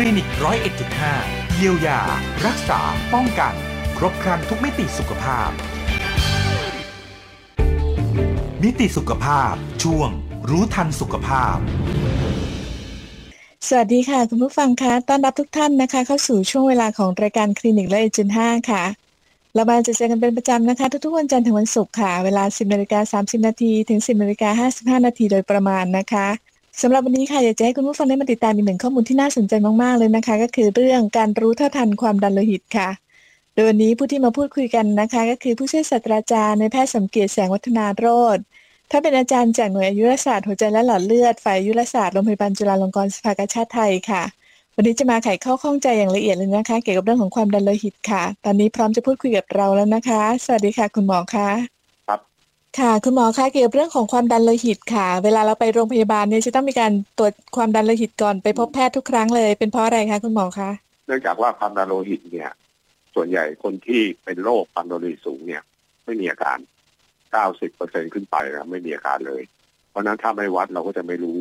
ลินิกร้อยเอ็ดจุดห้าเยียวยา รักษา ป้องกัน ครบครันทุกมิติสุขภาพ มิติสุขภาพ ช่วง รู้ทันสุขภาพสวัสดีค่ะ คุณผู้ฟังคะต้อนรับทุกท่านนะคะ เข้าสู่ช่วงเวลาของรายการคลินิกและเอจินห้าค่ะ เรามาจะเจอกันเป็นประจำนะคะ ทุกๆวันจันทร์ถึงวันศุกร์ค่ะ เวลา 10นาฬิกา30นาทีถึง 10นาฬิกา55นาทีโดยประมาณนะคะ สำหรับวันนี้ค่ะอยากจะให้คุณผู้ฟังได้มาติดตามอีกหนึ่งข้อมูลที่น่าสนใจมาก ๆ เลยนะคะ ก็คือเรื่องการรู้เท่าทันความดันโลหิตค่ะ โดยวันนี้ผู้ที่มาพูดคุยกันนะคะ ก็คือผู้ช่วยศาสตราจารย์ในแพทย์สมเกียรติแสงวัฒนาโรธถ้าเป็นอาจารย์จากหน่วยอายุรศาสตร์หัวใจและหลอดเลือดฝ่ายอายุรศาสตร์โรงพยาบาลจุฬาลงกรณ์สภากาชาติไทยค่ะ วันนี้จะมาไขข้อข้องใจอย่างละเอียดเลยนะคะ เกี่ยวกับเรื่องของความดันโลหิตค่ะ ตอนนี้พร้อมจะพูดคุยกับเราแล้วนะคะ สวัสดีค่ะ คุณหมอคะ ค่ะคุณหมอคะเกี่ยวกับเรื่องของความดันโลหิตค่ะ เวลาเราไปโรงพยาบาลเนี่ยจะต้องมีการตรวจความดันโลหิตก่อนไปพบแพทย์ทุกครั้งเลย เป็นเพราะอะไรคะคุณหมอคะเนื่องจากว่าความดันโลหิตเนี่ย ส่วนใหญ่คนที่เป็นโรคความดันโลหิตสูงเนี่ย ไม่มีอาการ 90เปอร์เซ็นขึ้นไปนะไม่มีอาการเลย เพราะนั้นถ้าไม่วัดเราก็จะไม่รู้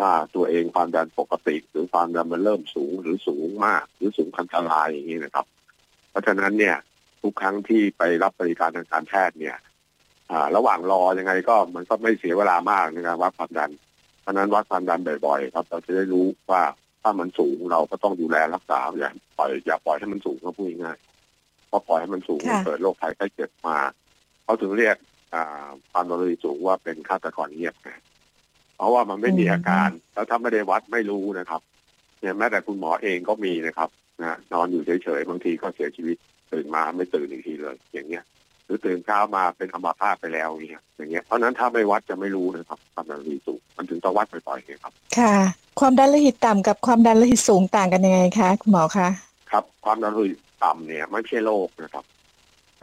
ว่าตัวเองความดันปกติหรือความดันมันเริ่มสูงหรือสูงมาก หรือสูงคันตรายอย่างนี้นะครับ เพราะฉะนั้นเนี่ยทุกครั้งที่ไปรับบริการทางการแพทย์เนี่ย ระหว่างรอยังไงก็มันก็ไม่เสียเวลามากในการวัดความดัน เพราะนั้นวัดความดันบ่อยๆครับ เราจะได้รู้ว่าถ้ามันสูงเราก็ต้องดูแลรักษาอย่าปล่อยอย่าปล่อยให้มันสูงก็พูดง่ายพอปล่อยให้มันสูงเกิดโรคภัยไข้เจ็บมาเขาถึงเรียกความดันโลหิตสูงว่าเป็นฆาตกรเงียบไงเพราะว่ามันไม่มีอาการ แล้วถ้าไม่ได้วัดไม่รู้นะครับ เนี่ยแม้แต่คุณหมอเองก็มีนะครับนะนอนอยู่เฉยๆบางทีก็เสียชีวิตตื่นมาไม่ตื่นอีกทีเลย อย่างเงี้ย หรือตื่นเช้ามาเป็นอัมาพาตไปแล้วเนี่ยอย่างเงี้ยเพราะนั้นถ้าไม่วัดจะไม่รู้นะครับความดันโลหิตสูงมันถึงต้องวัดบ่อยๆครับ ค่ะ ความดันโลหิตต่ำกับความดันโลหิตสูงต่างกันยังไงคะคุณหมอคะครับ ความดันโลหิตต่ำเนี่ยไม่ใช่โรคนะครับ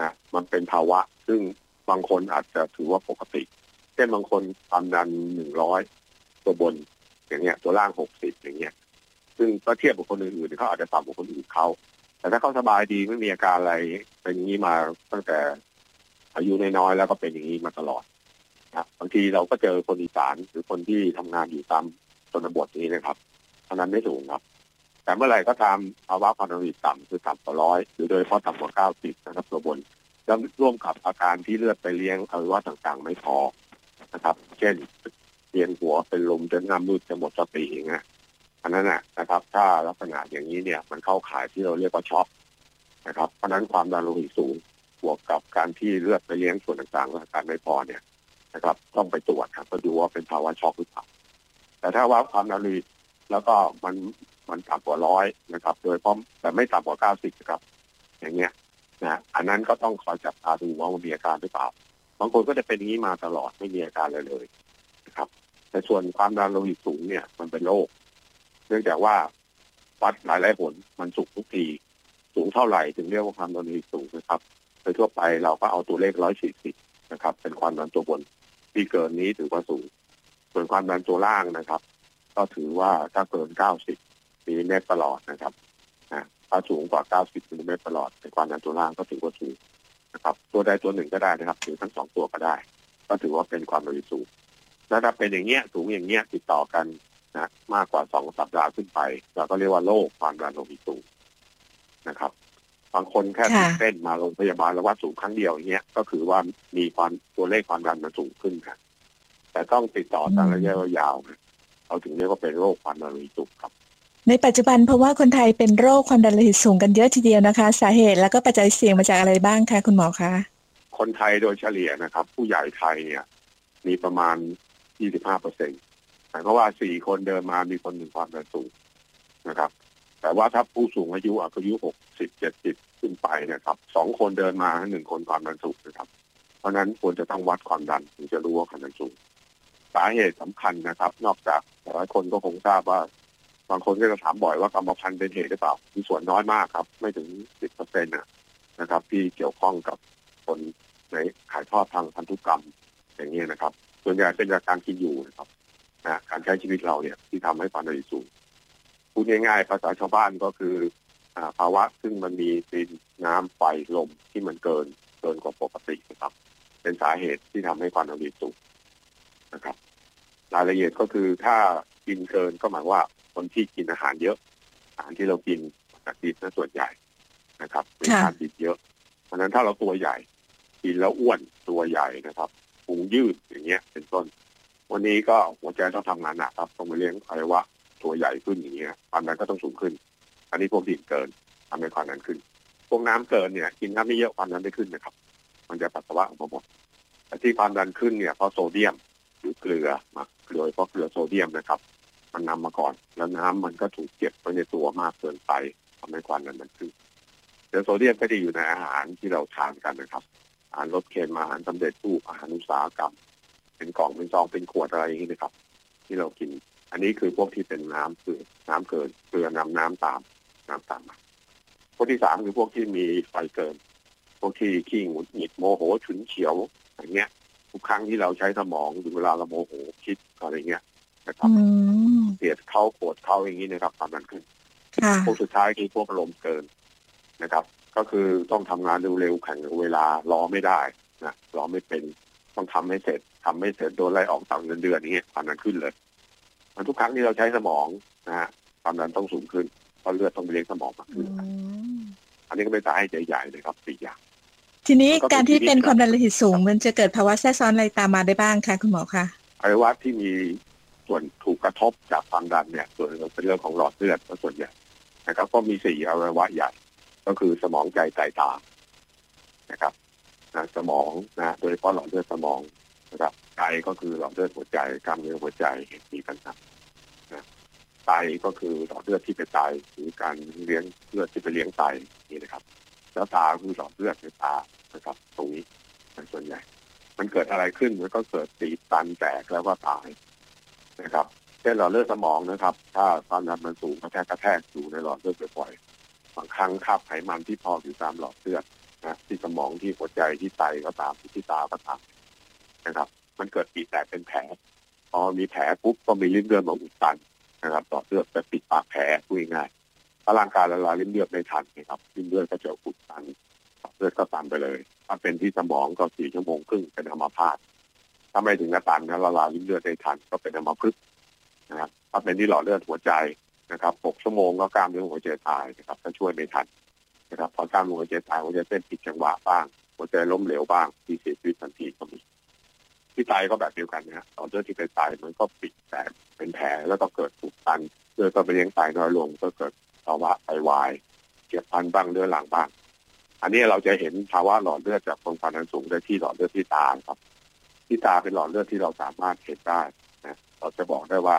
นะมันเป็นภาวะ ซึ่งบางคนอาจจะถือว่าปกติ เช่นบางคนความดันหนึ่งร้อยตัวบนอย่างเงี้ย ตัวล่างหกสิบอย่างเงี้ย ซึ่งก็เทียบกับคนอื่นๆเขาอาจจะต่ำกว่าคนอื่นเขาแต่ถ้าเขาสบายดีไม่มีอาการอะไรเป็นอย่างนี้มาตั้งแต่ อายุน้อยๆแล้วก็เป็นอย่างนี้มาตลอดนะบางทีเราก็เจอคนอีสานหรือคนที่ทำงานอยู่ตามชนบทนี้นะครับอันนั้นไม่สูงครับ แต่เมื่อไหร่ก็ตามภาวะความดันโลหิตต่ำคือต่ำกว่าร้อยหรือโดยเฉพาะต่ำกว่าเก้าสิบนะครับตัวบนจะร่วมกับอาการที่เลือดไปเลี้ยงอวัยวะต่างๆ ไม่พอนะครับ เช่นเวียนหัวเป็นลมจนน้ำมืดจะหมดสติอย่างเงี้ยอันนั้นนะครับ ถ้าลักษณะอย่างนี้เนี่ย มันเข้าข่ายที่เราเรียกว่าช็อกนะครับ เพราะนั้นความดันโลหิตสูง บวกกับการที่เลือดไปเลี้ยงส่วนต่างๆและการไม่พอเนี่ยนะครับ ต้องไปตรวจครับก็ดูว่าเป็นภาวะช็อกหรือเปล่าแต่ถ้าว่าความดันโลหิตแล้วก็มันมันต่ำกว่าร้อยนะครับ โดยพร้อมแต่ไม่ต่ำกว่าเก้าสิบครับ อย่างเงี้ยนะอันนั้นก็ต้องคอยจับตาดูว่ามันมีอาการหรือเปล่าบางคนก็จะเป็นงนี้มาตลอดไม่มีอาการเลยเลยนะครับ แต่ส่วนความดันโลหิตสูงเนี่ย มันเป็นโรคเนื่องจากว่าวัดหลายหลายผลมันสูงทุกทีสูงเท่าไหร่ถึงเรียกว่าความดันโลหิตสูงนะครับ โดยทั่วไปเราก็เอาตัวเลขร้อยสี่สิบนะครับ เป็นความดันตัวบนที่เกินนี้ถือว่าสูง ส่วนความดันตัวล่างนะครับ ก็ถือว่าถ้าเกินเก้าสิบมิลลิเมตรปรอทนะครับนะถ้าสูงกว่าเก้าสิบมิลลิเมตรปรอทในความดันตัวล่างก็ถือว่าสูงนะครับ ตัวใดตัวหนึ่งก็ได้นะครับ หรือทั้งสองตัวก็ได้ ก็ถือว่าเป็นความดันสูงแล้วถ้าเป็นอย่างเงี้ยสูงอย่างเงี้ยติดต่อกันนะมากกว่าสองสัปดาห์ขึ้นไป เราก็เรียกว่าโรคความดันโลหิตสูงนะครับ บางคนแค่ตื่นเต้นมาโรงพยาบาลแล้ววัดสูงครั้งเดียวอย่างเงี้ยก็คือว่ามีความตัวเลขความดันมันสูงขึ้นครับแต่ต้องติดต่อตามระยะยาวเราถึงเรียกว่าเป็นโรคความดันโลหิตสูงครับ ในปัจจุบันเพราะว่าคนไทยเป็นโรคความดันโลหิตสูงกันเยอะทีเดียวนะคะ สาเหตุแล้วก็ปัจจัยเสี่ยงมาจากอะไรบ้างคะคุณหมอคะคนไทยโดยเฉลี่ยนะครับ ผู้ใหญ่ไทยเนี่ย มีประมาณ 25เปอร์เซ็นต์หมายความว่าสี่คนเดินมามีคนหนึ่งความดันสูงนะครับ แต่ว่าถ้าผู้สูงอายุอายุหกสิบเจ็ดสิบขึ้นไปนะครับสองคนเดินมาหนึ่งคนความดันสูงนะครับ เพราะนั้นควรจะต้องวัดความดันถึงจะรู้ว่าความดันสูงสาเหตุสำคัญนะครับ นอกจากหลายคนก็คงทราบว่า บางคนก็จะถามบ่อยว่ากรรมพันธุ์เป็นเหตุหรือเปล่ามีส่วนน้อยมากครับ ไม่ถึงสิบเปอร์เซ็นต์นะครับ ที่เกี่ยวข้องกับคนในขายทอดทางพันธุกรรมอย่างนี้นะครับ ส่วนใหญ่เป็นจากการกินอยู่นะครับนะการใช้ชีวิตเราเนี่ยที่ทำให้ความดันสูง พูดง่ายๆภาษาชาวบ้านก็คือภาวะซึ่งมันมีดินน้ำไฟลมที่มันเกินเกินกว่าปกตินะครับ เป็นสาเหตุที่ทำให้ความดันสูงนะครับ รายละเอียดก็คือถ้ากินเกินก็หมายว่าคนที่กินอาหารเยอะ อาหารที่เรากินจากดิบนะส่วนใหญ่นะครับเป็นทานดิบเยอะ เพราะฉะนั้นถ้าเราตัวใหญ่กินแล้วอ้วนตัวใหญ่นะครับพุงยืดอย่างเงี้ย เป็นต้น วันนี้ก็หัวใจต้องทำงานหนักครับต้องไปเลี้ยงอวัยวะ ตัวใหญ่ขึ้นอย่างเงี้ยความดันก็ต้องสูงขึ้น อันนี้พวกดิ่เกินทำให้ความดันขึ้น พวกน้ำเกินเนี่ย กินน้ำไม่เยอะความดันไม่ขึ้นนะครับ มันจะปัสสาวะออกมาหมดแต่ที่ความดันขึ้นเนี่ยเพราะโซเดียมหรือเกลือมาเกลือเพราะเกลือโซเดียมนะครับ มันนำมาก่อน แล้วน้ำมันก็ถูกเก็บไว้ในตัวมากเกินไปทำให้ความดันมันขึ้นเกลือโซเดียมก็จะอยู่ในอาหารที่เราทานกันนะครับอาหารรสเค็มอาหารสำเร็จรูปอาหารอุตสาหกรรม เป็นกล่องเป็นซองเป็นขวดอะไรอย่างนี้นะครับ ที่เรากิน อันนี้คือพวกที่เป็นน้ำคือน้ำเกินเกลือนำน้ำตามน้ำตามมาพวกที่สามคือพวกที่มีไฟเกิน พวกที่ขี้หงุดหงิดโมโหฉุนเฉียวอย่างเงี้ย ทุกครั้งที่เราใช้สมองหรือเวลาเราโมโหคิดอะไรเงี้ยนะครับอืมเกลียดเขาโกรธเขาอย่างนี้นะครับความดันขึ้นค่ะพวกสุดท้ายคือพวกอารมณ์เกินนะครับ ก็คือต้องทำงานเร็วๆแข่งกับเวลารอไม่ได้นะรอไม่เป็นต้องทำให้เสร็จทำไม่เสร็จโดนไล่ออกต่างเงินเดือนอย่างเงี้ยความดันขึ้นเลย มันทุกครั้งที่เราใช้สมองนะฮะความดันต้องสูงขึ้นเพราะเลือดต้องไปเลี้ยงสมองมากอืขึ้นมอันนี้ก็เป็นสาเหตุใหญ่ๆเลยครับสี่อย่างทีนี้มันก็เป็นการที่เป็นชีวิตความดันโลหิตสูง มันจะเกิดภาวะแทรกซ้อนอะไรตามมาได้บ้างคะคุณหมอคะอวัยวะที่มีส่วนถูกกระทบจากความดันเนี่ย ส่วนหนึ่งเป็นเรื่องของหลอดเลือดก็ส่วนใหญ่นะครับ ก็มีสี่อวัยวะใหญ่ ก็คือสมองใจไตตานะครับนะสมองนะโดยเฉพาะหลอดเลือดสมอง นะครับไตก็คือหลอดเลือดหัวใจกล้ามเนื้อหัวใจมีปัญหาไตก็คือหลอดเลือดที่ไปไตหรือการเลี้ยงเลือดที่ไปเลี้ยงไตนี่นะครับ แล้วตาคือหลอดเลือดในตานะครับ ตรงนี้เป็นส่วนใหญ่ มันเกิดอะไรขึ้นมันก็เกิดตีบตันแตกแล้วก็ตายนะครับเช่นหลอดเลือดสมองนะครับ ถ้าความดันมันสูงกระแทกกระแทกอยู่ในหลอดเลือดบ่อยๆบางครั้งคาบไขมันที่พอกอยู่ตามหลอดเลือดนะที่สมองที่หัวใจที่ไตก็ตามที่ตาก็ตาม นะครับ มันเกิดปีแตกเป็นแผลพอมีแผลปุ๊บก็มีริ่มเลือดมาอุดตันนะครับหลอเลือดจะปิดปากแผลพูดง่ายๆถ้าร่างกายละลายริ่มเลือดไม่ทันนะครับริ่มเลือดก็จะอุดตันหลอเลือดก็ตันไปเลยถ้าเป็นที่สมองก็สี่ชั่วโมงครึ่งเป็นอัมพาตถ้าไม่ถึงกระตันนะละลายริ่มเลือดได้ทันก็เป็นอัมพฤกษ์นะครับถ้าเป็นที่หลอดเลือดหัวใจนะครับหกชั่วโมงก็กล้ามเนื้อหัวใจตายนะครับถ้าช่วยไม่ทันนะครับพอกล้ามเนื้อหัวใจตายหัวใจเต้นผิดจังหวะบ้าง หัวใจล้มเหลวบ้างที่เสียชีวิตทันทีก็มี ที่ตายก็แบบเดียวกันนะฮะหลอดเลือดที่ไปตายมันก็ปิดแตกเป็นแผลแล้วก็เกิดอุดตันเลือดก็ไปเลี้ยงไตน้อยลงก็เกิดภาวะไตวายเฉียบพันบ้างเลือดหลังบ้าง อันนี้เราจะเห็นภาวะหลอดเลือดจากความดันสูงได้ที่หลอดเลือดที่ตาครับ ที่ตาเป็นหลอดเลือดที่เราสามารถเห็นได้นะเราจะบอกได้ว่า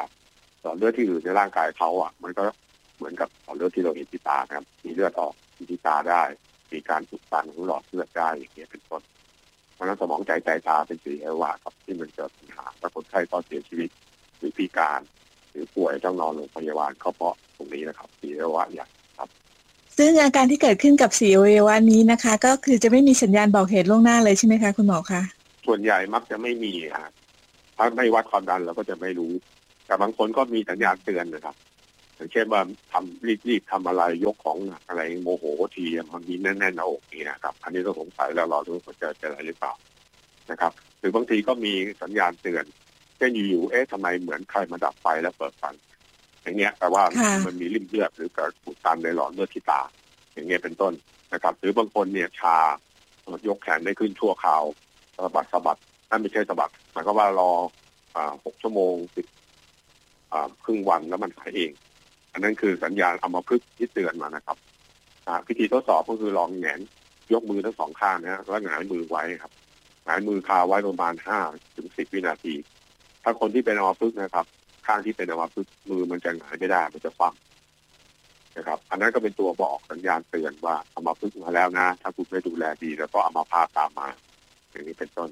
หลอดเลือดที่อยู่ในร่างกายเขาอะ มันก็เหมือนกับหลอดเลือดที่เราเห็นที่ตาครับ มีเลือดออกที่ตาได้ มีการอุดตันของหลอดเลือดได้อย่างเงี้ยเป็นต้น เพราะฉะนั้นสมองใจใจตาเป็นสี่อวัยวะครับที่มันเกิดปัญหาแล้วคนไข้ก็เสียชีวิตหรือพิการ หรือป่วยต้องนอนโรงพยาบาลก็เพราะตรงนี้นะครับสี่อวัยวะใหญ่ซึ่งอาการที่เกิดขึ้นกับสีอวัยวะนี้นะคะ ก็คือจะไม่มีสัญญาณบอกเหตุล่วงหน้าเลยใช่ไหมคะคุณหมอคะส่วนใหญ่มักจะไม่มีฮะถ้าไม่วัดความดันเราก็จะไม่รู้ แต่บางคนก็มีสัญญาณเตือนนะครับ อย่างเช่นว่าทำรีบๆทำอะไรยกของหนักอะไรโมโหทีมันมีแน่นๆหน้าอกนี่นะครับอันนี้ก็สงสัยแล้วเราดูว่าจะจะอะไรหรือเปล่านะครับ หรือบางทีก็มีสัญญาณเตือนเช่นอยู่ๆเอ๊ะทำไมเหมือนใครมาดับไฟแล้วเปิดไฟอย่างเงี้ยแปลว่าค่ะมันมีริ่มเลือดหรือเกิดอุดตันในหลอดเลือดที่ตา อย่างเงี้ยเป็นต้นนะครับ หรือบางคนเนี่ยชายกแขนได้ขึ้นชั่วคราวสะบัดสะบัดนั่นไม่ใช่สะบัดหมายความว่ารออ่าหกชั่วโมงสิบอ่าครึ่งวันแล้วมันหายเอง อันนั้นคือสัญญาณเอามาพึกที่เตือนมานะครับอ่าวิธีทดสอบก็คือลองแหงนยกมือทั้งสองข้างนะฮะแล้วหงายมือไว้ครับหงายมือคาไว้ประมาณห้าถึงสิบวินาที ถ้าคนที่เป็นอัมพฤกนะครับ ข้างที่เป็นอัมพฤกมือมันจะหงายไม่ได้มันจะฟังนะครับ อันนั้นก็เป็นตัวบอกสัญญาณเตือนว่าอัมาพฤกมาแล้วนะ ถ้าคุณไม่ดูแลดีแล้วก็อัมาพาตตามมาอย่างนี้เป็นต้น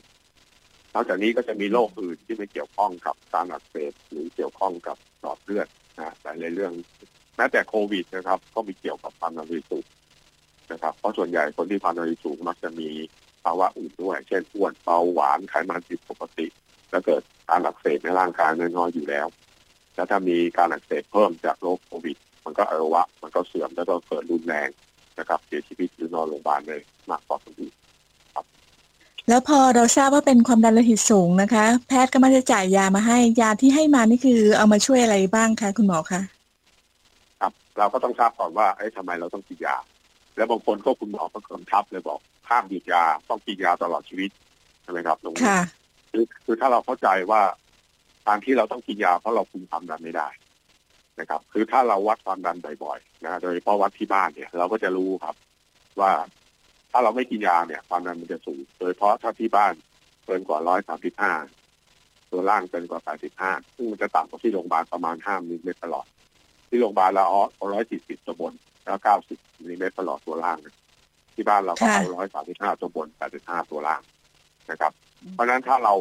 นอกจากนี้ก็จะมีโรคอื่นที่ไม่เกี่ยวข้องกับการอักเสบหรือเกี่ยวข้องกับหลอดเลือด หลายเรื่องแม้แต่โควิดนะครับ ก็มีเกี่ยวกับความดันโลหิตสูงนะครับ เพราะส่วนใหญ่คนที่ความดันโลหิตสูงมักจะมีภาวะอื่นด้วย เช่นอ้วนเบาหวานไขมันผิดปกติ แล้วเกิดการอักเสบในร่างกายน้อยๆอยู่แล้ว แล้วถ้ามีการอักเสบเพิ่มจากโรคโควิด มันก็อวัยวะมันก็เสื่อมแล้วก็เกิดรุนแรงนะครับ เสียชีวิตหรือนอนโรงพยาบาลเลยมากกว่าคนอื่น แล้วพอเราทราบว่าเป็นความดันโลหิตสูงนะคะ แพทย์ก็มักจะจ่ายยามาให้ ยาที่ให้มานี่คือเอามาช่วยอะไรบ้างคะคุณหมอคะเราก็ต้องทราบก่อนว่าเอ๊ะทำไมเราต้องกินยา แล้วบางคนก็คุณหมอก็กำชับเลยบอกห้ามหยุดยาต้องกินยาตลอดชีวิตใช่ไหมครับตรงนี้ค่ะคือคือถ้าเราเข้าใจว่าการที่เราต้องกินยาเพราะเราคุมความดันไม่ได้นะครับ คือถ้าเราวัดความดันบ่อยๆนะโดยเฉพาะวัดที่บ้านเนี่ย เราก็จะรู้ครับ ว่า ถ้าเราไม่กินยาเนี่ย ความดันมันจะสูง โดยเฉพาะถ้าที่บ้านเกินกว่าร้อยสามสิบห้าตัวล่างเกินกว่าแปดสิบห้าซึ่งมันจะต่ำกว่าที่โรงพยาบาลประมาณห้ามิลลิเมตรตลอด ที่โรงพยาบาลเราเอาร้อยสี่สิบตัวบนแล้วเก้าสิบมิลลิเมตรตลอดตัวล่างนะที่บ้านเราก็เอาร้อยสามสิบห้าตัวบนแปดสิบห้าตัวล่างนะครับ เพราะฉะนั้นถ้าเรา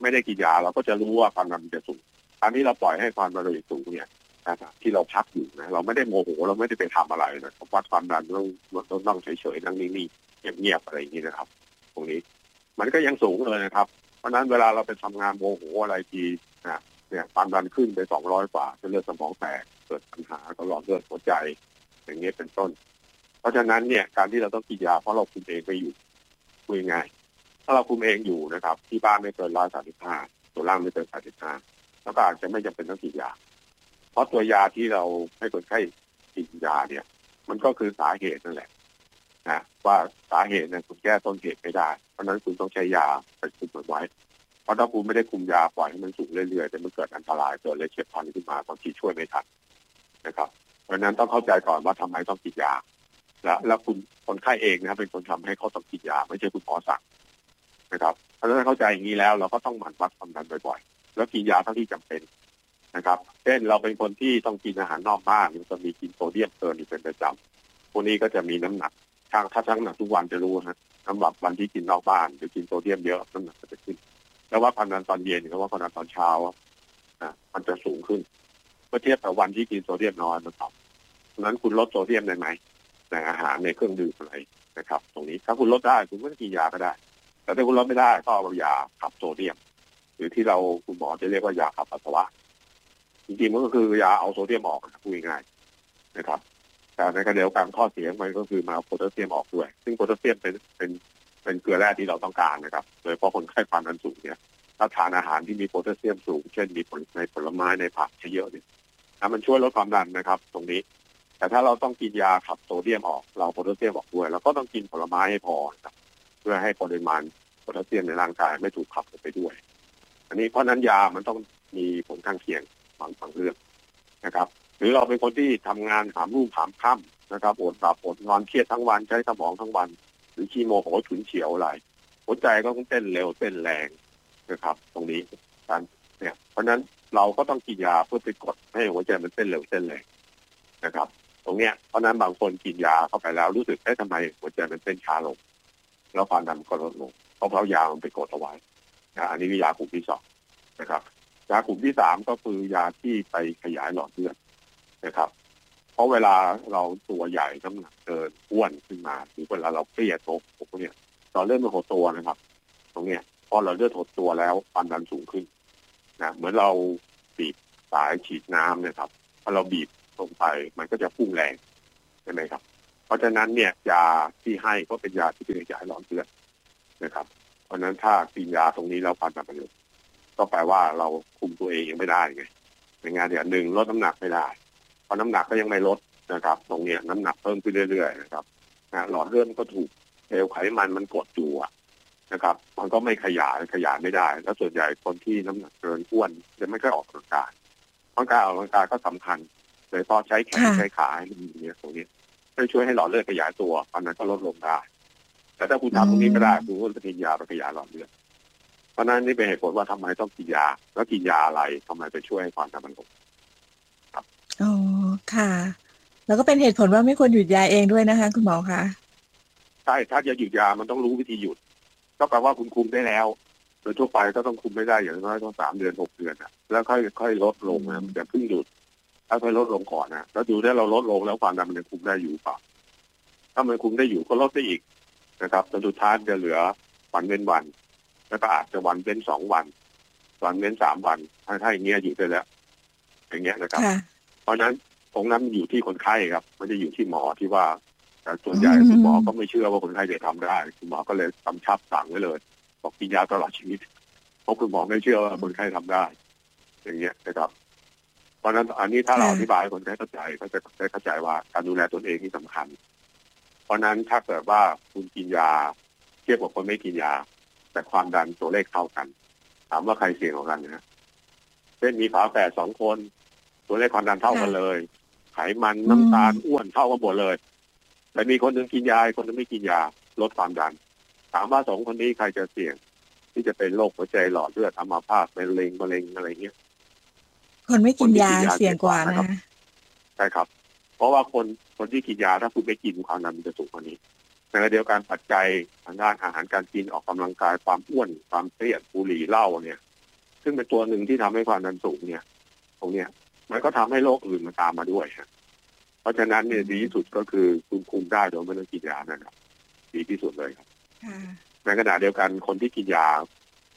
ไม่ได้กินยาเราก็จะรู้ว่าความดันมันจะสูงอันนี้เราปล่อยให้ความดันเราสูงเนี่ยนะครับที่เราพักอยู่นะเราไม่ได้โมโหเราไม่ได้ไปทำอะไรนะวัดความดันต้องต้องต้องเฉยๆนั่งนิ่งๆ เงียบๆอะไรอย่างนี้นะครับตรงนี้ มันก็ยังสูงเลยนะครับ เพราะนั้นเวลาเราไปทำงานโมโหอะไรทีนะเนี่ยความดันขึ้นไปสองร้อยกว่าจะเลือดสมองแตกเกิดปัญหาก็หลอดเลือดหัวใจ อย่างนี้ยเป็นต้น เพราะฉะนั้นเนี่ยการที่เราต้องกินยาเพราะเราคุมเองไปอยู่คุยง่ายถ้าเราคุมเองอยู่นะครับ ที่บ้านไม่เกินร้อยสามสิบห้าตัวล่างไม่เกินสามสิบห้าแล้วก็อาจจะไม่จำเป็นต้องกินยา เพราะตัวยาที่เราให้คนไข้กินยาเนี่ย มันก็คือสาเหตุนั่นแหละ นะว่าสาเหตุเนี่ยคุณแก้ต้นเหตุไม่ได้ เพราะนั้นคุณต้องใช้ยาไปคุมมันไว้ เพราะถ้าคุณไม่ได้คุมยาปล่อยให้มันสูงเรื่อยๆแต่มันเกิดอันตรายเกิดเลยเฉียบพลันขึ้นมาบางทีช่วยไม่ทันนะครับ เพราะนั้นต้องเข้าใจก่อนว่าทำไมต้องกินยา แล้วแล้วคุณคนไข้เองนะครับเป็นคนทำให้เขาต้องกินยา ไม่ใช่คุณหมอสั่งนะครับเพราะฉะนั้นเข้าใจอย่างนี้แล้วเราก็ต้องหมั่นวัดความดันบ่อยๆ แล้วกินยาเท่าที่จำเป็นนะครับเช่นเราเป็นคนที่ต้องกินอาหารนอกบ้านมันจะมีกินโซเดียมเกินอยู่เป็นประจำพวกนี้ก็จะมีน้ำหนัก ช่างถ้าช่างหนักทุกวันจะรู้นะสำหรับวันที่กินนอกบ้านหรือกินโซเดียมเยอะน้ำหนักจะขึ้น แล้วว่าความดันตอนเย็นกับว่าความดันตอนเช้าอะมันจะสูงขึ้นเมื่อเทียบกับวันที่กินโซเดียมน้อยมันต่ำเพราะฉะนั้นคุณลดโซเดียมได้ไหมในอาหารในเครื่องดื่มอะไรนะครับ ตรงนี้ถ้าคุณลดได้คุณก็กินยาก็ได้ แต่ถ้าคุณลดไม่ได้ก็เอายาขับโซเดียม หรือที่เราคุณหมอจะเรียกว่ายาขับปัสสาวะจริงๆมันก็คือยาเอาโซเดียมออกพูดง่ายๆนะครับ แต่ในขณะเดียวกันข้อเสียมันก็คือมาเอาโพแทสเซียมออกด้วย ซึ่งโพแทสเซียมเป็นเป็นเป็นเกลือแร่ที่เราต้องการนะครับ โดยเฉพาะคนไข้ความดันสูงเนี่ยถ้าทานอาหารที่มีโพแทสเซียมสูง เช่นมีผลในผลไม้ในผักเยอะเนี่ยนะมันช่วยลดความดันนะครับ ตรงนี้ แต่ถ้าเราต้องกินยาขับโซเดียมออก เราโพแทสเซียมออกด้วยเราก็ต้องกินผลไม้ให้พอครับเพื่อให้ปริมาณโพแทสเซียมในร่างกายไม่ถูกขับออกไปด้วย อันนี้เพราะนั้นยามันต้องมีผลข้างเคียงบางบางเรื่องนะครับ หรือเราเป็นคนที่ทำงานหามรุ่งหามค่ำนะครับอดหลับอดนอนเครียดทั้งวันใช้สมองทั้งวัน หรือขี้โมโหฉุนเฉียวอะไรหัวใจก็ต้องเต้นเร็วเต้นแรงนะครับ ตรงนี้การเนี่ย เพราะนั้นเราก็ต้องกินยาเพื่อไปกดให้หัวใจมันเต้นเร็วเต้นแรงนะครับ ตรงเนี้ยเพราะนั้นบางคนกินยาเข้าไปแล้วรู้สึกเอ๊ะทำไมหัวใจมันเต้นช้าลง แล้วความดันก็ลดลงเพราะเพราะยามันไปกดเอาไว้นะอันนี้คือยากลุ่มที่สองนะครับยากลุ่มที่สามก็คือยาที่ไปขยายหลอดเลือด นะครับ เพราะเวลาเราตัวใหญ่น้ำหนักเกินอ้วนขึ้นมาหรือเวลาเราเครียดโตพวกเนี้ยเราเริ่มมันหดตัวนะครับ ตรงเนี้ยพอเราเลือดหดตัวแล้วความดันสูงขึ้นนะเหมือนเราบีบสายฉีดน้ำเนี่ยครับพอเราบีบลงไปมันก็จะพุ่งแรงใช่ไหมครับ เพราะฉะนั้นเนี่ยยาที่ให้ก็เป็นยาที่เป็นยายหลอดเลือดนะครับ เพราะฉะนั้นถ้ากินยาตรงนี้แล้วความดันมันลงก็แปลว่าเราคุมตัวเองยังไม่ได้ไงในงานอย่างหนึ่งลดน้ำหนักไม่ได้ เพราะน้ำหนักก็ยังไม่ลดนะครับ ตรงเนี้ยน้ำหนักเพิ่มขึ้นเรื่อยๆนะครับนะหลอดเลือดก็ถูกเซลล์ไขมันมันกดอยู่อะนะครับ มันก็ไม่ขยายขยายไม่ได้ แล้วส่วนใหญ่คนที่น้ำหนักเกินอ้วนจะไม่ค่อยออกกำลังกายเพราะการออกกำลังกายก็สำคัญโดยเฉพาะใช้แขนค่ะใช้ขาให้มันอย่างเงี้ยตรงนี้จะช่วยให้หลอดเลือดขยายตัวความดันก็ลดลงได้แต่ถ้าคุณทำตรงนี้ไม่ได้คุณก็จะกินยาไปขยายหลอดเลือดเพราะฉะนั้นนี่เป็นเหตุผลว่าทำไมต้องกินยา แล้วกินยาอะไรทำไมไปช่วยให้ความดันมันลงอ๋อ ค่ะ แล้วก็เป็นเหตุผลว่าไม่ควรหยุดยาเองด้วยนะคะ คุณหมอคะใช่ถ้าจะหยุดยามันต้องรู้วิธีหยุด ก็แปลว่าคุณคุมได้แล้ว โดยทั่วไปก็ต้องคุมไม่ได้อย่างน้อยต้องสามเดือนหกเดือนอะ แล้วค่อยค่อยลดลงนะมันจะเพิ่งหยุดถ้าค่อยลดลงก่อนนะแล้วดูได้เราลดลงแล้วความดันมันยังคุมได้อยู่เปล่าถ้ามันคุมได้อยู่ก็ลดได้อีกนะครับจนสุดท้ายจะเหลือวันเว้นวัน แล้วก็อาจจะวันเว้นสองวันวันเว้นสามวันถ้าถ้าอย่างเงี้ยอยู่ได้แล้ว อย่างเงี้ยนะครับค่ะเพราะฉะนั้น ตรงนั้นมันอยู่ที่คนไข้ครับไม่ได้อยู่ที่หมอที่ว่าแต่ส่วนใหญ่อืมคุณหมอก็ไม่เชื่อว่าคนไข้จะทำได้คุณหมอก็เลยกำชับสั่งไว้เลยบอกกินยาตลอดชีวิตเพราะคุณหมอไม่เชื่อว่าคนไข้ทำได้ อย่างเงี้ยนะครับ เพราะฉะนั้นอันนี้ถ้าเราอธิบายให้คนไข้เข้าใจก็จะได้เข้าใจว่าการดูแลตนเองนี่สำคัญ เพราะนั้นถ้าเกิดว่าคุณกินยา เทียบกับคนไม่กินยา แต่ความดันตัวเลขเท่ากัน ถามว่าใครเสี่ยงกว่ากันนะเช่นมีฝาแฝดสองคน ตัวเลขความดันเท่ากันเลย ไขมันน้ำตาลอ้วนเท่ากันหมดเลย แต่มีคนหนึ่งกินยาคนหนึงไม่กินยาลดความดัน ถามว่าสองคนนี้ใครจะเสี่ยง ที่จะเป็นโรคหัวใจหลอดเลือดอัมพาตเป็นมะเร็งมะเร็งอะไรเงี้ยคนไม่กินยาเสี่ยงกว่านะคะใช่ครับ เพราะว่าคนคนที่กินยาถ้าคุณไม่กินความดันมันจะสูงกว่านี้ในขณะเดียวกันปัจจัยทางด้านอาหารการกินออกกำลังกายความอ้วนความเครียดบุหรี่เหล้าเนี่ย ซึ่งเป็นตัวหนึ่งที่ทำให้ความดันสูงเนี่ย ตรงเนี้ย มันก็ทำให้โรคอื่นมันตามมาด้วยฮะเพราะฉะนั้นเนี่ยดีที่สุดก็คือคุณคุมได้โดยไม่ต้องกินยานะครับดีที่สุดเลยครับค่ะในขณะเดียวกันคนที่กินยา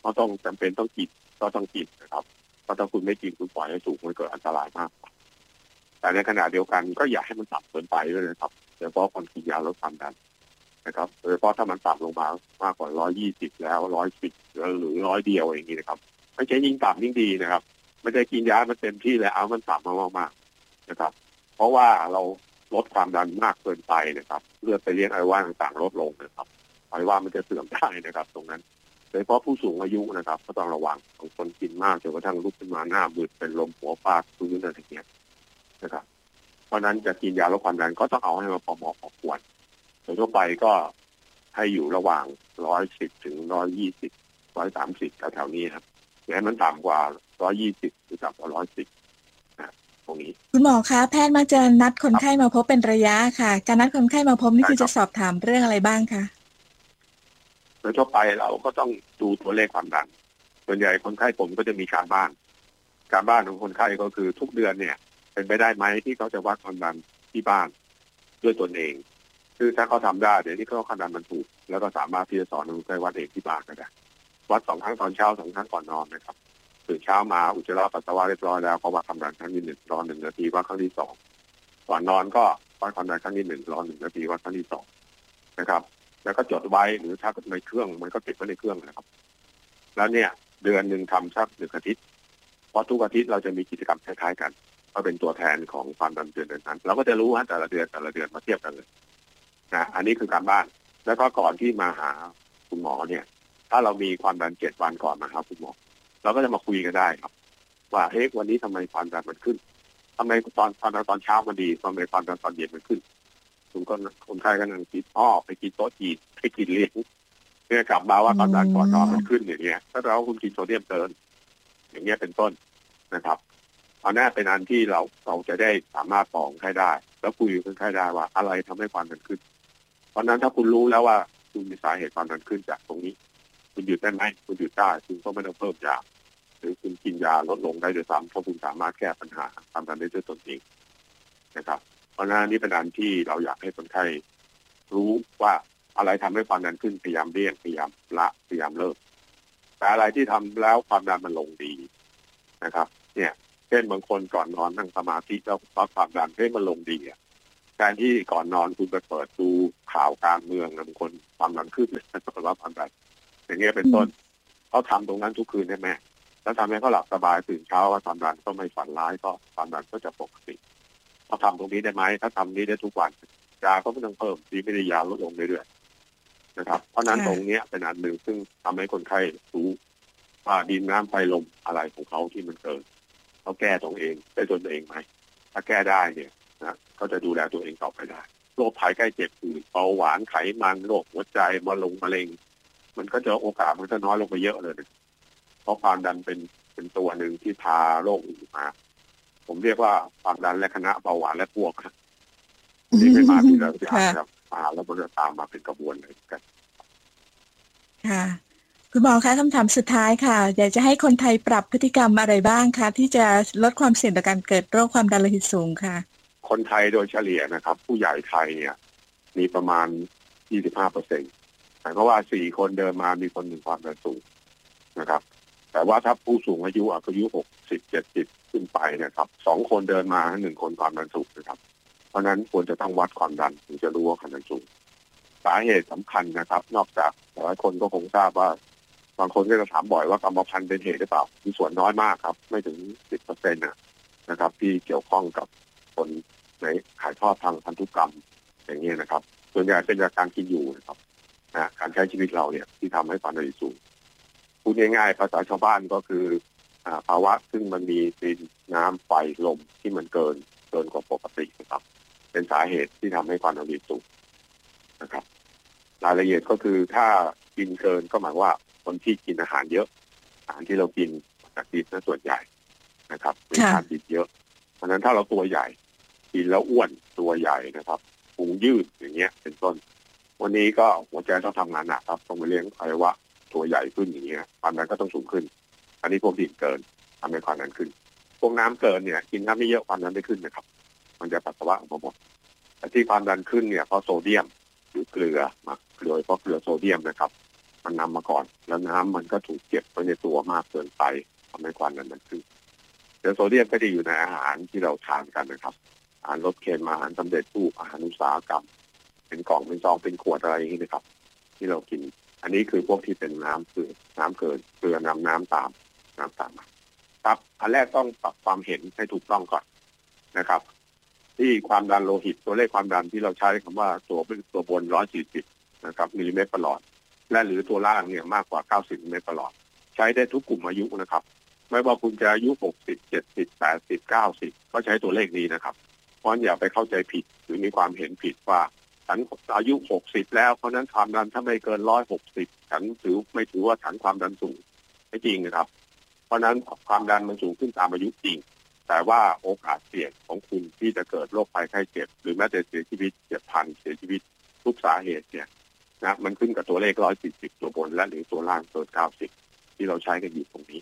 ก็ต้องจำเป็นต้องกินก็ต้องกินนะครับเพราะถ้าคุณไม่กินคุณปล่อยให้สูงมันเกิดอันตรายมาก แต่ในขณะเดียวกันก็อย่าให้มันต่ำเกินไปด้วยนะครับโดยเฉพาะคนกินยาลดความดันนะครับโดยเฉพาะถ้ามันต่ำลงมามากกว่าร้อยี่สิบแล้วร้อยสิบหรือร้อยเดียวอย่างนี้นะครับไม่ใช่ยิ่งต่ำยิ่งดีนะครับ ไม่ได้กินยามันเต็มที่แล้วเอามันต่ำมามากๆนะครับ เพราะว่าเราลดความดันมากเกินไปนะครับเลือดไปเลี้ยงไอว่าต่างๆลดลงนะครับไอ้ว่ามันจะเสื่อมได้นะครับ ตรงนั้นโดยเฉพาะผู้สูงอายุนะครับ ก็ต้องระวังบางคนกินมากจนกระทั่งลุกขึ้นมาหน้ามืดเป็นลมหัวฟาดพื้นอะไรอย่างเงี้ยนะครับ เพราะฉะนั้นจะกินยาลดความดันก็ต้องเอาให้มาพอเหมาะพอควรโดยทั่วไปก็ให้อยู่ระหว่างร้อยสิบถึงร้อยยี่สิบร้อยสามสิบแถวๆนี้ครับ อย่าให้มันต่ำกว่าร้อยยี่สิบหรือต่ำกว่าร้อยสิบนะตรงนี้ คุณหมอคะแพทย์มักจะนัดคนไข้มาพบเป็นระยะค่ะ การนัดคนไข้มาพบนี่คือจะสอบถามเรื่องอะไรบ้างคะโดยทั่วไปเราก็ต้องดูตัวเลขความดัน ส่วนใหญ่คนไข้ผมก็จะมีการบ้าน การบ้านของคนไข้ก็คือทุกเดือนเนี่ย เป็นไปได้ไหมที่เขาจะวัดความดันที่บ้านด้วยตนเอง คือถ้าเขาทำได้เดี๋ยวนี้เขาความดันมันถูก แล้วก็สามารถที่จะสอนคนไข้วัดเองที่บ้านก็ได้ วัดสองครั้งตอนเช้าสองครั้งก่อนนอนนะครับตื่นเช้ามาอุจจาระปัสสาวะเรียบร้อยแล้วเขาวัดความดันครั้งที่หนึ่งรอหนึ่งนาทีวัดครั้งที่สองก่อนนอนก็วัดความดันครั้งที่หนึ่งรอหนึ่งนาทีวัดครั้งที่สองนะครับ แล้วก็จดไว้หรือถ้าในเครื่องมันก็เก็บไว้ในเครื่องนะครับ แล้วเนี่ย เดือนหนึ่งทำสักหนึ่งอาทิตย์เพราะทุกอาทิตย์เราจะมีกิจกรรมคล้ายๆกันก็เป็นตัวแทนของความดันเดือนนั้นเราก็จะรู้ว่าแต่ละเดือนแต่ละเดือนมาเทียบกันเลยนะอันนี้คือการบ้านแล้วก็ก่อนที่มาหาคุณหมอเนี่ย ถ้าเรามีความดันเจ็ดวันก่อนมาหาคุณหมอเราก็จะมาคุยกันได้ครับ ว่าเฮ้ยวันนี้ทำไมความดันมันขึ้นทำไมตอนความดันตอนเช้ามันดีทำไมความดันตอนเย็นมันขึ้นคุณก็คนไข้ก็นั่งคิดอ้อไปกินโต๊ะจีนไปกินเลี้ยงเนี่ยกลับมาว่าความดันก่อนนอนมันขึ้นอย่างเงี้ย ถ้าเราคุณกินโซเดียมเกิน อย่างเงี้ยเป็นต้นนะครับเอาแน่เป็นอันที่เราเราจะได้สามารถบอกให้ได้ แล้วคุยกับคนไข้ได้ว่า อะไรทำให้ความดันขึ้น เพราะนั้นถ้าคุณรู้แล้วว่าคุณมีสาเหตุความดันขึ้นจากตรงนี้ คุณหยุดได้ไหมคุณหยุดได้คุณก็ไม่ต้องเพิ่มยาหรือคุณกินยาลดลงได้ด้วยซ้ำเพราะคุณสามารถแก้ปัญหาความดันได้ด้วยตนเองนะครับ เพราะนั้นนี่เป็นอันที่เราอยากให้คนไข้รู้ว่าอะไรทำให้ความดันขึ้นพยายามเลี่ยงพยายามละพยายามเลิกแต่อะไรที่ทำแล้วความดันมันลงดีนะครับ เนี่ย เช่นบางคนก่อนนอนนั่งสมาธิแล้ววัดความดันให้มันลงดีอะการที่ก่อนนอนคุณไปเปิดดูข่าวการเมืองบางคนความดันขึ้นเลยปรากฏว่าความดัน อย่างเงี้ยเป็นต้นเขาทำตรงนั้นทุกคืนได้ไหมแล้วทำให้เขาหลับสบายตื่นเช้าว่าความดันก็ไม่ฝันร้ายก็ความดันก็จะปกติเขาทำตรงนี้ได้ไหมถ้าทำนี้ได้ทุกวันยาก็ไม่ต้องเพิ่มดีไม่ได้ยาลดลงเรื่อยๆนะครับ เพราะนั้นตรงเนี้ยเป็นอันหนึ่งซึ่งทำให้คนไข้รู้ว่าดินน้ำไฟลมอะไรของเขาที่มันเกินเขาแก้ตรงเองได้ตนเองไหมถ้าแก้ได้เนี่ยนะเขาจะดูแลตัวเองต่อไปได้โรคภัยใกล้เจ็บอื่นเบาหวานไขมันโรคหัวใจมะลงมะเร็ง มันก็จะโอกาสมันจะน้อยลงไปเยอะเลยนะเพราะความดันเป็นเป็นตัวหนึ่งที่พาโรคอื่นมา ผมเรียกว่าความดันและคณะเบาหวานและพวกนะนี่ไม่มาที่เราจะครับมาแล้วมันจะตามมาเป็นกระบวนเลยกันค่ะคุณหมอคะคำถามสุดท้ายค่ะ อยากจะให้คนไทยปรับพฤติกรรมอะไรบ้างคะที่จะลดความเสี่ยงต่อการเกิดโรคความดันโลหิตสูงค่ะ คนไทยโดยเฉลี่ยนะครับ ผู้ใหญ่ไทยเนี่ย มีประมาณ 25เปอร์เซ็นต์ หมายความว่าสี่คนเดินมามีคนหนึ่งความดันสูงนะครับ แต่ว่าถ้าผู้สูงอายุอายุหกสิบเจ็ดสิบขึ้นไปนะครับสองคนเดินมาหนึ่งคนความดันสูงนะครับ เพราะนั้นควรจะต้องวัดความดันถึงจะรู้ว่าความดันสูงสาเหตุสำคัญนะครับ นอกจากหลายคนก็คงทราบว่า บางคนก็จะถามบ่อยว่ากรรมพันธุ์เป็นเหตุหรือเปล่า มีส่วนน้อยมากครับ ไม่ถึงสิบเปอร์เซ็นต์นะนะครับ ที่เกี่ยวข้องกับคนในขายทอดทางพันธุกรรมอย่างนี้นะครับ ส่วนใหญ่เป็นจากการกินอยู่นะครับ นะการใช้ชีวิตเราเนี่ยที่ทำให้ความดันโลหิตสูงพูดง่ายๆภาษาชาวบ้านก็คือภาวะซึ่งมันมีดินน้ำไฟลมที่มันเกินเกินกว่าปกตินะครับ เป็นสาเหตุที่ทำให้ความดันโลหิตสูงนะครับ รายละเอียดก็คือถ้ากินเกินก็หมายว่าคนที่กินอาหารเยอะ อาหารที่เรากินจากดินนะส่วนใหญ่นะครับมีทานดินเยอะ เพราะนั้นถ้าเราตัวใหญ่กินแล้วอ้วนตัวใหญ่นะครับพุงยืดอย่างเงี้ย เป็นต้น วันนี้ก็หัวใจต้องทำงานหนักครับต้องไปเลี้ยงอวัยวะตัวใหญ่ขึ้นอย่างเงี้ยความดันก็ต้องสูงขึ้น อันนี้พวกดินเกินทำให้ความดันขึ้น พวกน้ำเกินเนี่ย กินน้ำไม่เยอะความดันไม่ขึ้นนะครับ มันจะปัสสาวะออกมาหมดแต่ที่ความดันขึ้นเนี่ยเพราะโซเดียมหรือเกลือมาเกลือเพราะเกลือโซเดียมนะครับ มันนำมาก่อน แล้วน้ำมันก็ถูกเก็บไว้ในตัวมากเกินไปทำให้ความดันมันขึ้นเกลือโซเดียมก็จะอยู่ในอาหารที่เราทานกันนะครับอาหารรสเค็มอาหารสำเร็จรูปอาหารอุตสาหกรรม เป็นกล่องเป็นซองเป็นขวดอะไรอย่างนี้นะครับ ที่เรากิน อันนี้คือพวกที่เป็นน้ำคือน้ำเกินเกลือนำน้ำตาม น้ำตามมาครับอันแรกต้องปรับความเห็นให้ถูกต้องก่อนนะครับ ที่ความดันโลหิตตัวเลขความดันที่เราใช้คำว่าตัวเป็นตัวบนร้อยสี่สิบนะครับมิลลิเมตรประหลอด และหรือตัวล่างเนี่ยมากกว่าเก้าสิบมิลลิเมตรประหลอด ใช้ได้ทุกกลุ่มอายุนะครับ ไม่ว่าคุณจะอายุหกสิบเจ็ดสิบแปดสิบเก้าสิบก็ใช้ตัวเลขนี้นะครับเพราะอย่าไปเข้าใจผิดหรือมีความเห็นผิดว่า ฉันอายุหกสิบแล้วเพราะนั้นความดันถ้าไม่เกินร้อยหกสิบฉันถือไม่ถือว่าฉันความดันสูงไม่จริงนะครับ เพราะนั้นความดันมันสูงขึ้นตามอายุจริง แต่ว่าโอกาสเสี่ยงของคุณที่จะเกิดโรคภัยไข้เจ็บ หรือแม้แต่เสียชีวิตเจ็บพันเสียชีวิตทุกสาเหตุเนี่ยนะมันขึ้นกับตัวเลขร้อยสี่สิบตัวบนและหรือตัวล่างตัวเก้าสิบที่เราใช้กันอยู่ตรงนี้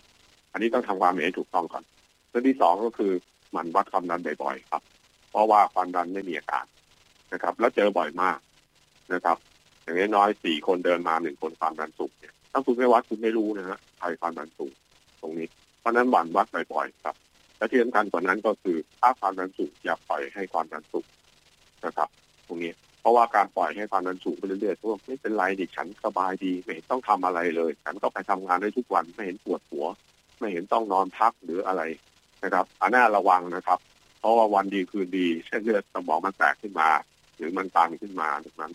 อันนี้ต้องทำความเห็นถูกต้องก่อนเรื่องที่สองก็คือหมันวัดความดันบ่อยๆครับ เพราะว่าความดันไม่มีอาการ นะครับ แล้วเจอบ่อยมากนะครับ อย่างน้อยสี่คนเดินมาหนึ่งคนความดันสูงเนี่ยถ้าคุณไม่วัดคุณไม่รู้นะฮะใครความดันสูงตรงนี้ เพราะนั้นหวั่นวัดบ่อยๆครับ และที่สำคัญกว่านั้นก็คือถ้าความดันสูงอย่าปล่อยให้ความดันสูงนะครับ ตรงนี้ เพราะว่าการปล่อยให้ความดันสูงไปเรื่อยๆพวไม่เป็นไรดิฉันสบายดีไม่เห็นต้องทำอะไรเลยฉันก็ไปทำงานได้ทุกวันไม่เห็นปวดหัว ไม่เห็นต้องนอนพักหรืออะไรนะครับอันน่าระวังนะครับ เพราะว่าวันดีคืนดีเส้นเลือดสมองมันแตกขึ้นมา หรือมันตันขึ้นมาดังนั้น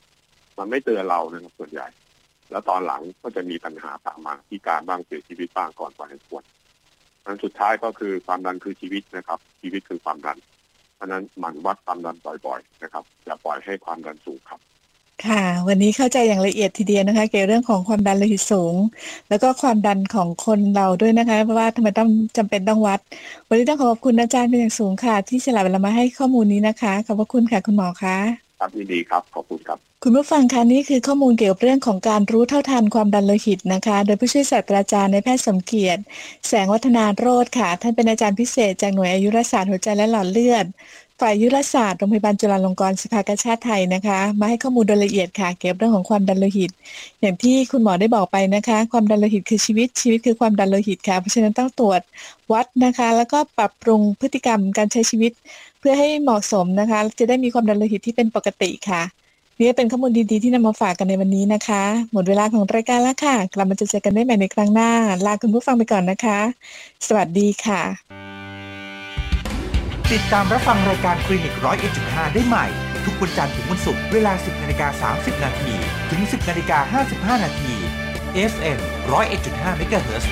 มันไม่เตือนเรานะครับส่วนใหญ่ แล้วตอนหลังก็จะมีปัญหาตามมาที่การบ้างเสียชีวิตบ้างก่อนวัยควรอันสุดท้ายก็คือความดันคือชีวิตนะครับ ชีวิตคือความดันเพราะนั้นมันวัดความดันบ่อย ๆ นะครับอย่าปล่อยให้ความดันสูงครับค่ะ วันนี้เข้าใจอย่างละเอียดทีเดียวนะคะเกี่ยวเรื่องของความดันโลหิตสูง แล้วก็ความดันของคนเราด้วยนะคะ เพราะว่าทำไมต้องจำเป็นต้องวัด วันนี้ต้องขอบคุณอาจารย์เป็นอย่างสูงค่ะ ที่สละเวลามาให้ข้อมูลนี้นะคะ ขอบพระคุณค่ะคุณหมอคะ ครับยินดีครับ ขอบคุณครับ คุณผู้ฟังคะนี่คือข้อมูลเกี่ยวกับเรื่องของการรู้เท่าทันความดันโลหิตนะคะ โดยผู้ช่วยศาสตราจารย์ในแพทย์สมเกียรติ แสงวัฒนาโรธค่ะ ท่านเป็นอาจารย์พิเศษจากหน่วยอายุรศาสตร์หัวใจและหลอดเลือด ฝ่ายยุรศาสตร์โรงพยาบาลจุฬาลงกรณ์สภากาชาติไทยนะคะ มาให้ข้อมูลโดยละเอียดค่ะ เกี่ยวกับเรื่องของความดันโลหิต อย่างที่คุณหมอได้บอกไปนะคะ ความดันโลหิตคือชีวิตชีวิตคือความดันโลหิตค่ะ เพราะฉะนั้นต้องตรวจวัดนะคะ แล้วก็ปรับปรุงพฤติกรรมการใช้ชีวิต เพื่อให้เหมาะสมนะคะ จะได้มีความดันโลหิตที่เป็นปกติค่ะนี่เป็นข้อมูลดีๆที่นำมาฝากกันในวันนี้นะคะ หมดเวลาของรายการแล้วค่ะ กลับมาเจอกันได้ใหม่ในครั้งหน้า ลาคุณผู้ฟังไปก่อนนะคะ สวัสดีค่ะ ติดตามรับฟังรายการคลินิกร้อยเอ็ดจุดห้าได้ใหม่ ทุกวันจันทร์ถึงวันศุกร์เวลา 10นาฬิกา30 นาทีถึง 10นาฬิกา55 นาที FM 101.5 MHz